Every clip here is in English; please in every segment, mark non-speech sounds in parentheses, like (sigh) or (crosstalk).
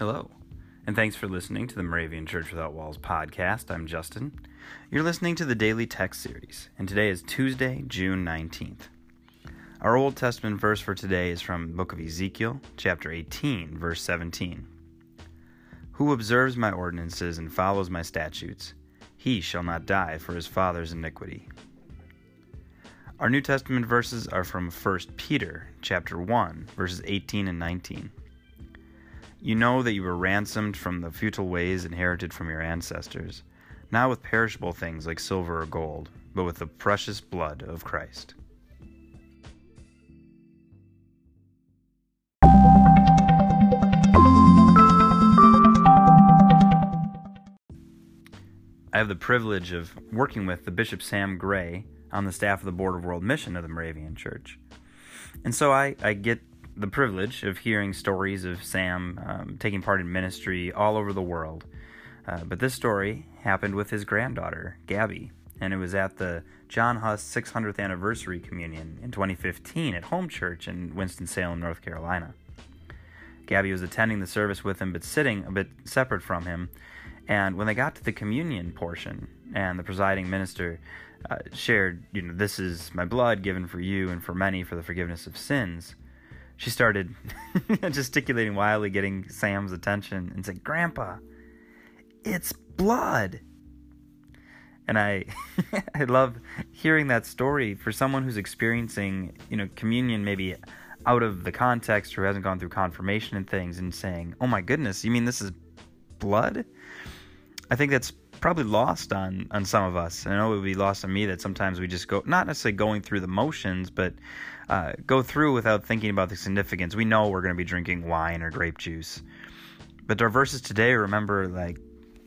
Hello, and thanks for listening to the Moravian Church Without Walls podcast. I'm Justin. You're listening to the Daily Text Series, and today is Tuesday, June 19th. Our Old Testament verse for today is from the book of Ezekiel, chapter 18, verse 17. Who observes my ordinances and follows my statutes, he shall not die for his father's iniquity. Our New Testament verses are from 1 Peter chapter 1 verses 18 and 19. You know that you were ransomed from the futile ways inherited from your ancestors, not with perishable things like silver or gold, but with the precious blood of Christ. I have the privilege of working with the Bishop Sam Gray on the staff of the Board of World Mission of the Moravian Church. And so I, I get the privilege of hearing stories of Sam um, taking part in ministry all over the world. Uh, but this story happened with his granddaughter, Gabby, and it was at the John Huss 600th anniversary communion in 2015 at Home Church in Winston-Salem, North Carolina. Gabby was attending the service with him, but sitting a bit separate from him. And when they got to the communion portion, and the presiding minister uh, shared, you know, this is my blood given for you and for many for the forgiveness of sins, she started (laughs) gesticulating wildly, getting Sam's attention, and said, Grandpa, it's blood. And I, (laughs) I love hearing that story for someone who's experiencing, you know, communion maybe out of the context or hasn't gone through confirmation and things and saying, oh my goodness, you mean this is blood? I think that's probably lost on on some of us. I know it would be lost on me that sometimes we just go not necessarily going through the motions, but uh, go through without thinking about the significance. We know we're going to be drinking wine or grape juice, but our verses today remember like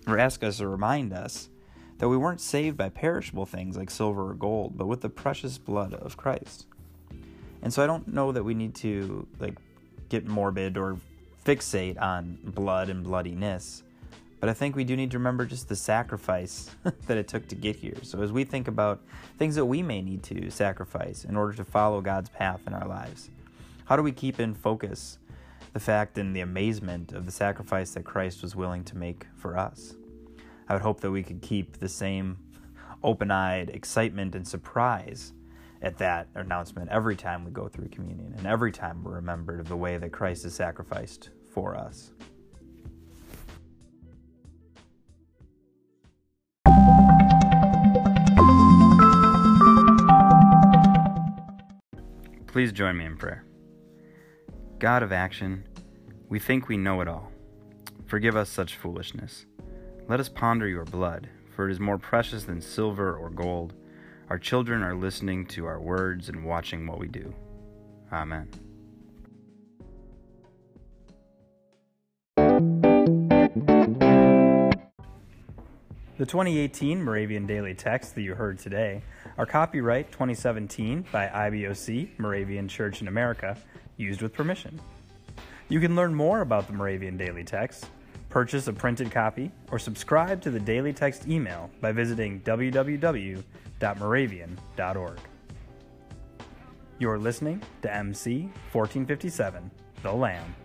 or ask us or remind us that we weren't saved by perishable things like silver or gold, but with the precious blood of Christ. And so I don't know that we need to like get morbid or fixate on blood and bloodiness but I think we do need to remember just the sacrifice (laughs) that it took to get here. So as we think about things that we may need to sacrifice in order to follow God's path in our lives, how do we keep in focus the fact and the amazement of the sacrifice that Christ was willing to make for us? I would hope that we could keep the same (laughs) open eyed excitement and surprise at that announcement every time we go through communion and every time we're remembered of the way that Christ is sacrificed for us. Please join me in prayer. God of action, we think we know it all. Forgive us such foolishness. Let us ponder your blood, for it is more precious than silver or gold. Our children are listening to our words and watching what we do. Amen. The 2018 Moravian Daily Text that you heard today are copyright 2017 by IBOC, Moravian Church in America, used with permission. You can learn more about the Moravian Daily Text, purchase a printed copy, or subscribe to the Daily Text email by visiting www.moravian.org. You're listening to MC 1457, The Lamb.